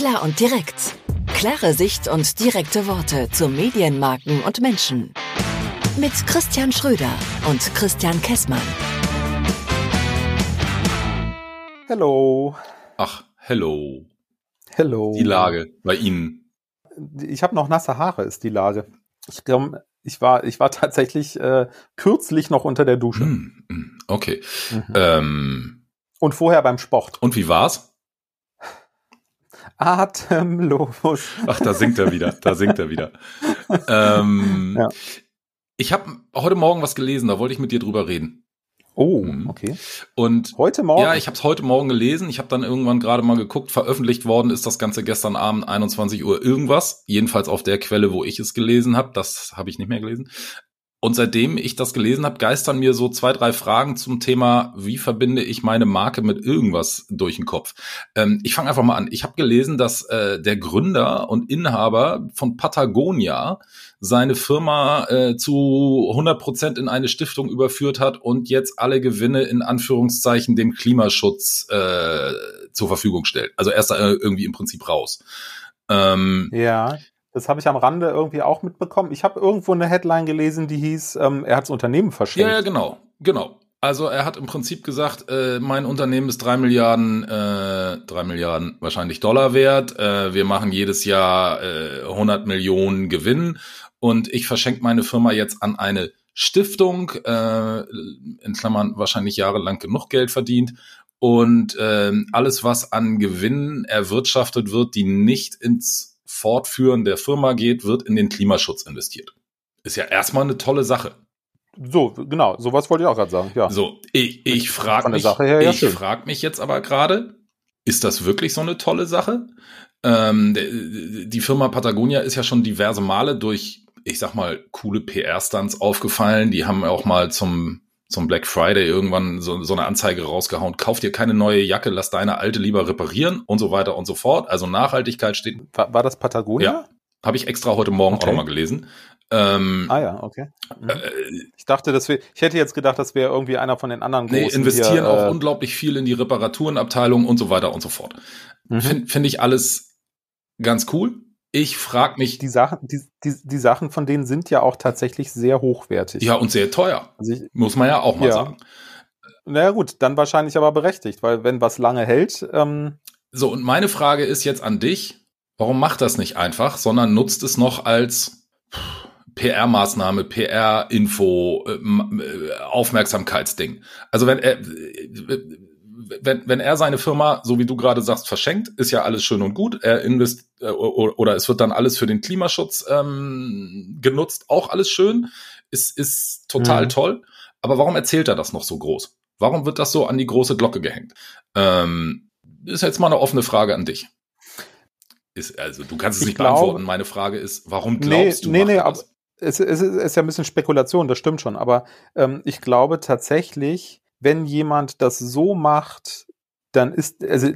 Klar und direkt. Klare Sicht und direkte Worte zu Medienmarken und Menschen. Mit Christian Schröder und Christian Kessmann. Hello. Ach, hello. Hello. Die Lage bei Ihnen. Ich habe noch nasse Haare, ist die Lage. Ich, glaube, ich, war, ich war tatsächlich äh, kürzlich noch unter der Dusche. Hm, hm, okay. Ähm, Und vorher beim Sport. und wie war's? Atemlos. Ach, da singt er wieder. Da singt er wieder. Ähm, Ja. Ich habe heute Morgen was gelesen, da wollte ich mit dir drüber reden. Oh, Mhm. okay. Und Heute Morgen. ja, ich habe es heute Morgen gelesen. Ich habe dann irgendwann gerade mal geguckt. Veröffentlicht worden ist das Ganze gestern Abend 21 Uhr irgendwas. Jedenfalls auf der Quelle, wo ich es gelesen habe. Das habe ich nicht mehr gelesen. Und seitdem ich das gelesen habe, geistern mir so zwei, drei Fragen zum Thema, wie verbinde ich meine Marke mit irgendwas durch den Kopf. Ähm, ich fange einfach mal an. Ich habe gelesen, dass äh, der Gründer und Inhaber von Patagonia seine Firma äh, zu 100 Prozent in eine Stiftung überführt hat und jetzt alle Gewinne in Anführungszeichen dem Klimaschutz äh, zur Verfügung stellt. Also er ist da äh, irgendwie im Prinzip raus. Ähm, Ja, das habe ich am Rande irgendwie auch mitbekommen. Ich habe irgendwo eine Headline gelesen, die hieß, ähm, er hat das Unternehmen verschenkt. Ja, ja, genau, genau. Also er hat im Prinzip gesagt, äh, mein Unternehmen ist drei Milliarden, äh, drei Milliarden wahrscheinlich Dollar wert. Äh, wir machen jedes Jahr äh, 100 Millionen Gewinn und ich verschenke meine Firma jetzt an eine Stiftung, äh, in Klammern wahrscheinlich jahrelang genug Geld verdient. Und ähm, alles, was an Gewinn erwirtschaftet wird, die nicht ins Fortführen der Firma geht, wird in den Klimaschutz investiert. Ist ja erstmal eine tolle Sache. So, genau, sowas wollte ich auch gerade sagen. Ja. So, ich, ich frage mich, her, ja, ich frag mich jetzt aber gerade, ist das wirklich so eine tolle Sache? Ähm, die Firma Patagonia ist ja schon diverse Male durch, ich sag mal, coole PR-Stunts aufgefallen. Die haben auch mal zum, zum Black Friday irgendwann so, so eine Anzeige rausgehauen. Kauf dir keine neue Jacke, lass deine alte lieber reparieren und so weiter und so fort. Also Nachhaltigkeit steht, War, war das Patagonia? Ja. habe ich extra heute Morgen Okay. auch nochmal gelesen. Ähm, Ah ja, okay. Mhm. äh, Ich dachte, das wär, ich hätte jetzt gedacht, das wäre irgendwie einer von den anderen Nee, großen. investieren hier, auch äh, unglaublich viel in die Reparaturenabteilung und so weiter und so fort. mhm. Finde find ich alles ganz cool. Ich frage mich, die Sachen, die, die, die Sachen von denen sind ja auch tatsächlich sehr hochwertig. ja, und sehr teuer, Also ich, muss man ja auch mal Ja. sagen. naja gut, dann wahrscheinlich aber berechtigt, weil wenn was lange hält, ähm, So, und meine Frage ist jetzt an dich, warum macht das nicht einfach, sondern nutzt es noch als PR-Maßnahme, PR-Info, äh, m- äh, Aufmerksamkeitsding. Also wenn er, äh, wenn, wenn er seine Firma, so wie du gerade sagst, verschenkt, ist ja alles schön und gut. Er invest äh, oder es wird dann alles für den Klimaschutz ähm, genutzt, auch alles schön, ist, ist total Mhm. toll. Aber warum erzählt er das noch so groß? Warum wird das so an die große Glocke gehängt? Ähm, ist jetzt mal eine offene Frage an dich. Ist, also du kannst es Ich nicht glaube- beantworten. Meine Frage ist, warum nee, glaubst du? nee, macht nee, er aber das? es, es, ist- es ist ja ein bisschen Spekulation, das stimmt schon, aber ähm, ich glaube tatsächlich, wenn jemand das so macht, dann ist, also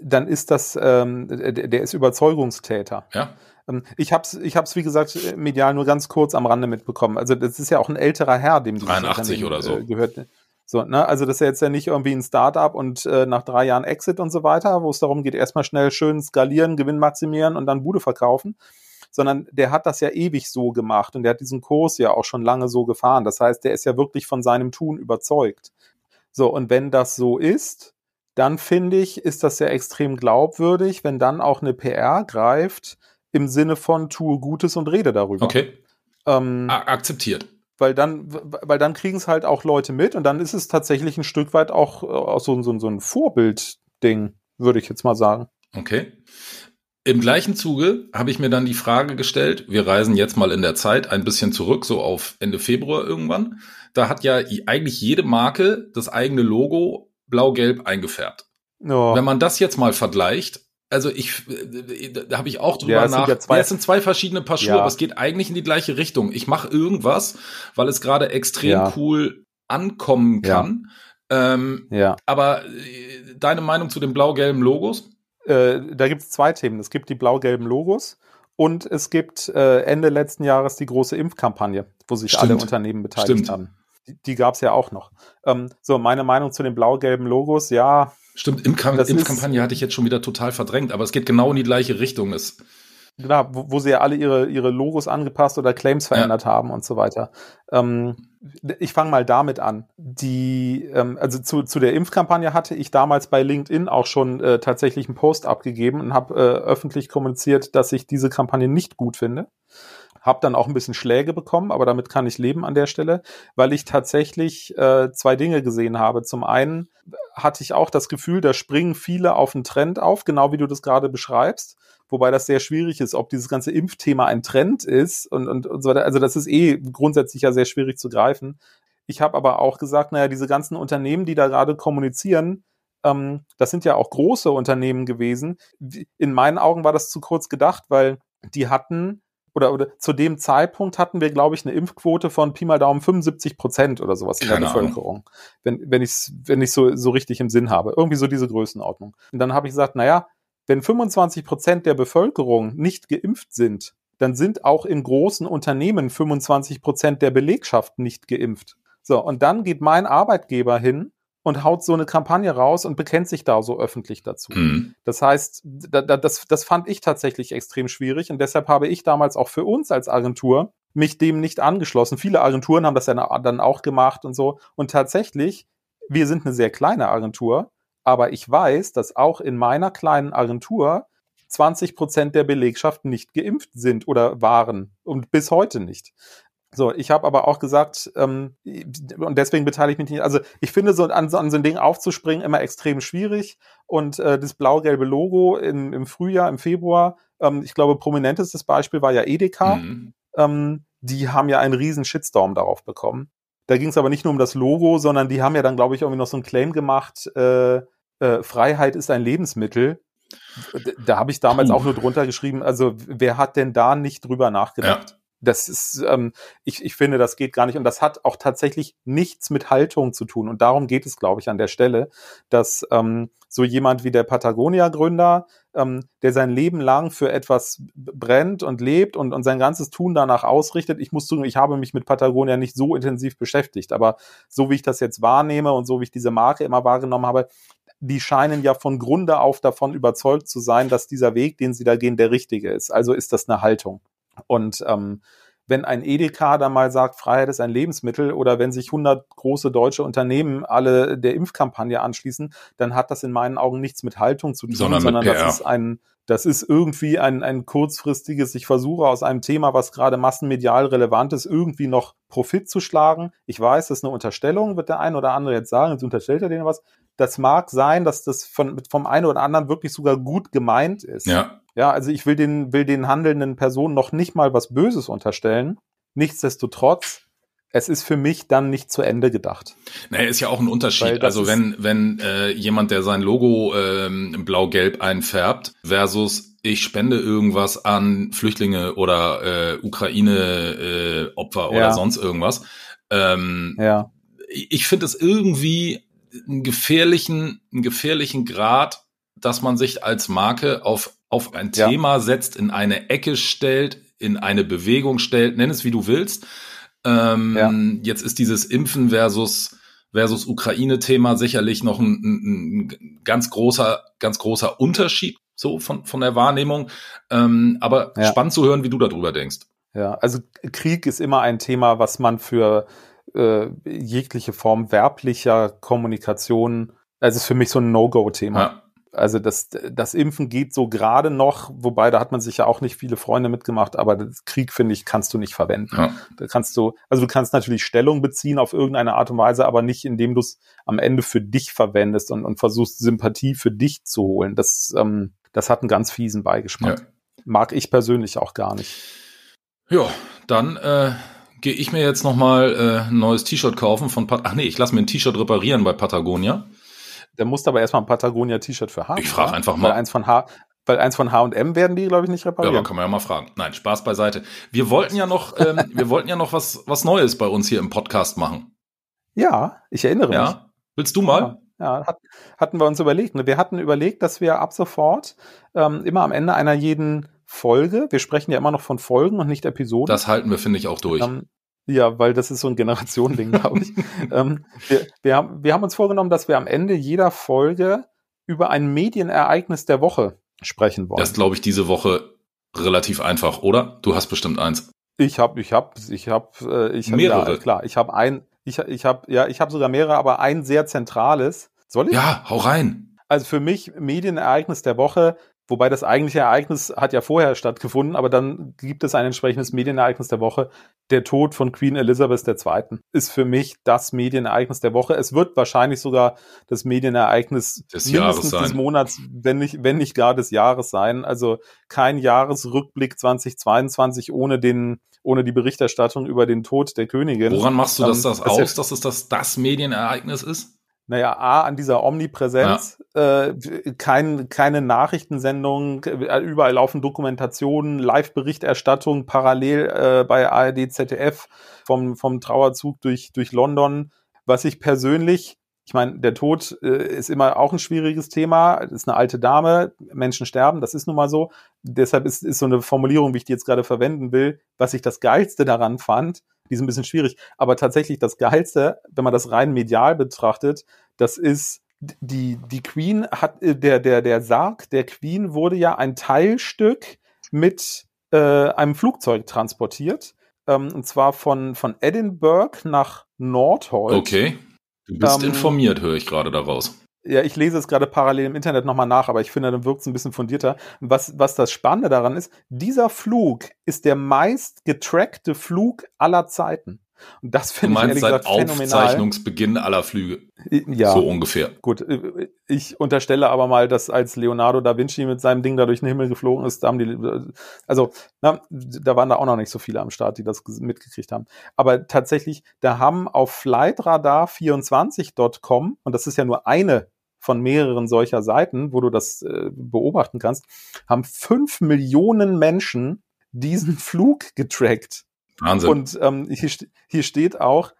dann ist das, ähm, der, ist Überzeugungstäter. Ja, Ähm, Ich hab's, ich hab's wie gesagt medial nur ganz kurz am Rande mitbekommen. Also das ist ja auch ein älterer Herr, dem dieses 83 Unternehmen, oder so. Äh, gehört. So, ne? Also das ist ja jetzt ja nicht irgendwie ein Startup und äh, nach drei Jahren Exit und so weiter, wo es darum geht, erstmal schnell schön skalieren, Gewinn maximieren und dann Bude verkaufen, sondern der hat das ja ewig so gemacht und der hat diesen Kurs ja auch schon lange so gefahren. Das heißt, der ist ja wirklich von seinem Tun überzeugt. So, und wenn das so ist, dann finde ich, ist das ja extrem glaubwürdig, wenn dann auch eine PR greift im Sinne von tue Gutes und rede darüber. okay. Ähm, akzeptiert. weil dann, weil dann kriegen es halt auch Leute mit und dann ist es tatsächlich ein Stück weit auch, äh, auch so, so, so ein Vorbildding, würde ich jetzt mal sagen. Okay. Im gleichen Zuge habe ich mir dann die Frage gestellt, wir reisen jetzt mal in der Zeit ein bisschen zurück, so auf Ende Februar irgendwann. Da hat ja eigentlich jede Marke das eigene Logo blau-gelb eingefärbt. Ja. Wenn man das jetzt mal vergleicht, also ich, da habe ich auch drüber Ja, es sind nach. ja zwei- ja, es sind zwei verschiedene Paar Schuhe, Ja. aber es geht eigentlich in die gleiche Richtung. Ich mache irgendwas, weil es gerade extrem Ja. cool ankommen kann. Ähm, ja. aber äh, deine Meinung zu den blau-gelben Logos? Äh, da gibt es zwei Themen. Es gibt die blau-gelben Logos und es gibt äh, Ende letzten Jahres die große Impfkampagne, wo sich Stimmt. alle Unternehmen beteiligt Stimmt. haben. Die, die gab es ja auch noch. Ähm, so, meine Meinung zu den blau-gelben Logos, ja, Stimmt, Impfkampagne hatte ich jetzt schon wieder total verdrängt, aber es geht genau in die gleiche Richtung. Es Genau, wo, wo sie ja alle ihre, ihre Logos angepasst oder Claims verändert ja. haben und so weiter. Ähm, ich fange mal damit an. Die, ähm, also zu, zu der Impfkampagne hatte ich damals bei LinkedIn auch schon äh, tatsächlich einen Post abgegeben und habe äh, öffentlich kommuniziert, dass ich diese Kampagne nicht gut finde. Hab dann auch ein bisschen Schläge bekommen, aber damit kann ich leben an der Stelle, weil ich tatsächlich äh, zwei Dinge gesehen habe. Zum einen hatte ich auch das Gefühl, da springen viele auf einen Trend auf, genau wie du das gerade beschreibst wobei das sehr schwierig ist, ob dieses ganze Impfthema ein Trend ist und, und, und so weiter. Also das ist eh grundsätzlich ja sehr schwierig zu greifen. Ich habe aber auch gesagt, naja, diese ganzen Unternehmen, die da gerade kommunizieren, ähm, das sind ja auch große Unternehmen gewesen. In meinen Augen war das zu kurz gedacht, weil die hatten oder, oder zu dem Zeitpunkt hatten wir, glaube ich, eine Impfquote von Pi mal Daumen 75 Prozent oder sowas in der Bevölkerung. Wenn, wenn ich es wenn ich so, so richtig im Sinn habe. Irgendwie so diese Größenordnung. Und dann habe ich gesagt, naja, wenn 25 Prozent der Bevölkerung nicht geimpft sind, dann sind auch in großen Unternehmen 25 Prozent der Belegschaft nicht geimpft. So, und dann geht mein Arbeitgeber hin und haut so eine Kampagne raus und bekennt sich da so öffentlich dazu. Mhm. Das heißt, da, da, das, das fand ich tatsächlich extrem schwierig und deshalb habe ich damals auch für uns als Agentur mich dem nicht angeschlossen. Viele Agenturen haben das dann auch gemacht und so. Und tatsächlich, wir sind eine sehr kleine Agentur aber ich weiß, dass auch in meiner kleinen Agentur 20 Prozent der Belegschaft nicht geimpft sind oder waren und bis heute nicht. So, ich habe aber auch gesagt, ähm, und deswegen beteilige ich mich nicht. Also ich finde so an, an so ein Ding aufzuspringen immer extrem schwierig. Und äh, das blau-gelbe Logo in, im Frühjahr, im Februar, ähm, ich glaube, prominentestes Beispiel war ja Edeka. Mhm. Ähm, die haben ja einen riesen Shitstorm darauf bekommen. Da ging es aber nicht nur um das Logo, sondern die haben ja dann, glaube ich, irgendwie noch so einen Claim gemacht, äh, äh, Freiheit ist ein Lebensmittel. Da habe ich damals Puh. auch nur drunter geschrieben, also wer hat denn da nicht drüber nachgedacht? Ja. Das ist, ähm, ich, ich finde, das geht gar nicht. Und das hat auch tatsächlich nichts mit Haltung zu tun. Und darum geht es, glaube ich, an der Stelle, dass ähm, so jemand wie der Patagonia-Gründer, ähm, der sein Leben lang für etwas brennt und lebt und, und sein ganzes Tun danach ausrichtet. Ich muss zugeben, ich habe mich mit Patagonia nicht so intensiv beschäftigt, aber so wie ich das jetzt wahrnehme und so wie ich diese Marke immer wahrgenommen habe, die scheinen ja von Grunde auf davon überzeugt zu sein, dass dieser Weg, den sie da gehen, der richtige ist. Also ist das eine Haltung. Und ähm, wenn ein Edeka da mal sagt, Freiheit ist ein Lebensmittel oder wenn sich 100 große deutsche Unternehmen alle der Impfkampagne anschließen, dann hat das in meinen Augen nichts mit Haltung zu tun, sondern, sondern das ist ein das ist irgendwie ein, ein kurzfristiges, ich versuche aus einem Thema, was gerade massenmedial relevant ist, irgendwie noch Profit zu schlagen. Ich weiß, das ist eine Unterstellung, wird der ein oder andere jetzt sagen, jetzt unterstellt er denen was. Das mag sein, dass das von, vom einen oder anderen wirklich sogar gut gemeint ist. Ja. Ja, also ich will den, will den handelnden Personen noch nicht mal was Böses unterstellen. Nichtsdestotrotz es ist für mich dann nicht zu Ende gedacht. Naja, ist ja auch ein Unterschied. Also wenn, wenn äh, jemand, der sein Logo ähm, blau-gelb einfärbt, versus ich spende irgendwas an Flüchtlinge oder äh, Ukraine-Opfer äh, oder sonst irgendwas. Ähm, ja. Ich finde es irgendwie einen gefährlichen, einen gefährlichen Grad, dass man sich als Marke auf, auf ein ja. Thema setzt, in eine Ecke stellt, in eine Bewegung stellt, nenn es wie du willst ähm, ja. Jetzt ist dieses Impfen versus versus Ukraine-Thema sicherlich noch ein, ein, ein, ganz großer, ganz großer Unterschied so von, von der Wahrnehmung. Ähm, aber ja. spannend zu hören, wie du darüber denkst. Ja, also Krieg ist immer ein Thema, was man für äh, jegliche Form werblicher Kommunikation, also ist für mich so ein No-Go-Thema. Ja. Also das, das Impfen geht so gerade noch, wobei da hat man sich ja auch nicht viele Freunde mitgemacht, aber Krieg, finde ich, kannst du nicht verwenden. Ja. Da kannst du, also du kannst natürlich Stellung beziehen auf irgendeine Art und Weise, aber nicht, indem du es am Ende für dich verwendest und, und versuchst, Sympathie für dich zu holen. Das, ähm, das hat einen ganz fiesen Beigeschmack. Ja. Mag ich persönlich auch gar nicht. Ja, dann äh, gehe ich mir jetzt nochmal äh, ein neues T-Shirt kaufen von Pat Ach nee, ich lasse mir ein T-Shirt reparieren bei Patagonia. Der musste aber erstmal ein Patagonia-T-Shirt für haben. Ich frage einfach mal. Weil eins von H weil eins von H&M werden die, glaube ich, nicht reparieren. Ja, aber kann man ja mal fragen. Nein, Spaß beiseite. Wir wollten ja noch, ähm, wir wollten ja noch was, was Neues bei uns hier im Podcast machen. Ja, ich erinnere ja. mich. Willst du mal? Ja, ja hat, hatten wir uns überlegt. Ne? Wir hatten überlegt, dass wir ab sofort ähm, immer am Ende einer jeden Folge, wir sprechen ja immer noch von Folgen und nicht Episoden. Das halten wir, finde ich, auch durch. Ähm, ja, weil das ist so ein Generationending, glaube ich. ähm, wir, wir, haben, wir haben uns vorgenommen, dass wir am Ende jeder Folge über ein Medienereignis der Woche sprechen wollen. Das glaube ich diese Woche relativ einfach, oder? Du hast bestimmt eins. Ich habe, ich habe, ich habe, äh, ich hab, Mehrere. Ja, klar, ich habe ein, ich, ich habe, ja, ich habe sogar mehrere, aber ein sehr zentrales. Soll ich? Ja, hau rein. Also für mich Medienereignis der Woche, wobei das eigentliche Ereignis hat ja vorher stattgefunden, aber dann gibt es ein entsprechendes Medienereignis der Woche. Der Tod von Queen Elizabeth II. ist für mich das Medienereignis der Woche. Es wird wahrscheinlich sogar das Medienereignis Des mindestens des Monats, wenn nicht, wenn nicht gar des Jahres sein. Also kein Jahresrückblick 2022 ohne den, ohne die Berichterstattung über den Tod der Königin. Woran machst du das, Ähm, das das aus, dass es das, das Medienereignis ist? Naja, A, an dieser Omnipräsenz, äh, kein, keine Nachrichtensendung, äh, überall laufen Dokumentationen, Live-Berichterstattung parallel äh, bei ARD, ZDF vom, vom Trauerzug durch, durch London. Was ich persönlich, ich meine, der Tod äh, ist immer auch ein schwieriges Thema, ist eine alte Dame, Menschen sterben, das ist nun mal so. Deshalb ist, ist so eine Formulierung, wie ich die jetzt gerade verwenden will, was ich das Geilste daran fand, die ist ein bisschen schwierig, aber tatsächlich das Geilste, wenn man das rein medial betrachtet, das ist die, die Queen hat, äh, der, der, der Sarg der Queen wurde ja ein Teilstück mit äh, einem Flugzeug transportiert. Ähm, und zwar von, von Edinburgh nach Nordholt. Okay. Du bist Ähm, informiert, höre ich gerade daraus. Ja, ich lese es gerade parallel im Internet nochmal nach, aber ich finde, dann wirkt es ein bisschen fundierter. Was, was das Spannende daran ist, dieser Flug ist der meist getrackte Flug aller Zeiten. Und das finde ich ehrlich seit gesagt phänomenal. Aufzeichnungsbeginn aller Flüge. Ja, So ungefähr. gut. äh, Ich unterstelle aber mal, dass als Leonardo da Vinci mit seinem Ding da durch den Himmel geflogen ist, da haben die, also, na, da waren da auch noch nicht so viele am Start, die das mitgekriegt haben. Aber tatsächlich, da haben auf flightradar24.com, und das ist ja nur eine von mehreren solcher Seiten, wo du das äh, beobachten kannst, haben fünf Millionen Menschen diesen Flug getrackt. Wahnsinn. Und ähm, hier, hier steht auch,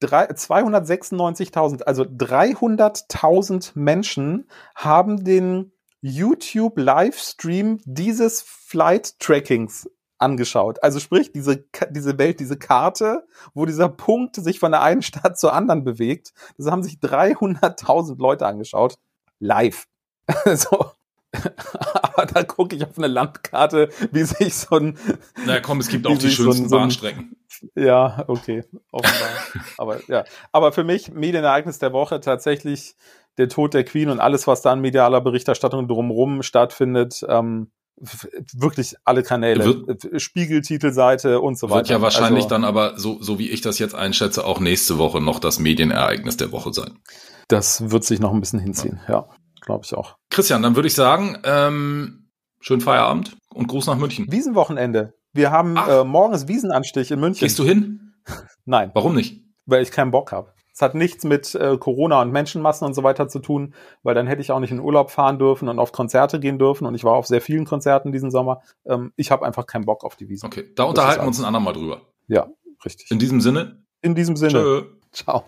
drei- 296.000, also 300.000 Menschen haben den YouTube-Livestream dieses Flight-Trackings angeschaut. Also sprich, diese, diese Welt, diese Karte, wo dieser Punkt sich von der einen Stadt zur anderen bewegt, das haben sich 300.000 Leute angeschaut. Live. so. Aber da gucke ich auf eine Landkarte, wie sich so ein, Na komm, es gibt auch die sich so ein- schönsten so ein- Bahnstrecken. ja, okay, offenbar. aber ja, aber für mich Medienereignis der Woche tatsächlich der Tod der Queen und alles, was da an medialer Berichterstattung drumherum stattfindet. Ähm, wirklich alle Kanäle, Spiegeltitelseite und so weiter. Wird ja wahrscheinlich also, dann aber, so, so wie ich das jetzt einschätze, auch nächste Woche noch das Medienereignis der Woche sein. Das wird sich noch ein bisschen hinziehen, ja, glaube ich auch. Christian, dann würde ich sagen, ähm, schönen Feierabend und Gruß nach München. Wiesenwochenende. Wir haben Ach. äh, morgen ist Wiesenanstich in München. Gehst du hin? Nein, Warum nicht? weil ich keinen Bock habe. Es hat nichts mit äh, Corona und Menschenmassen und so weiter zu tun, weil dann hätte ich auch nicht in Urlaub fahren dürfen und auf Konzerte gehen dürfen. Und ich war auf sehr vielen Konzerten diesen Sommer. Ähm, ich habe einfach keinen Bock auf die Wiesen. Okay, da unterhalten wir uns ein andermal drüber. Ja, richtig. In diesem Sinne, In diesem Sinne. tschö. Ciao.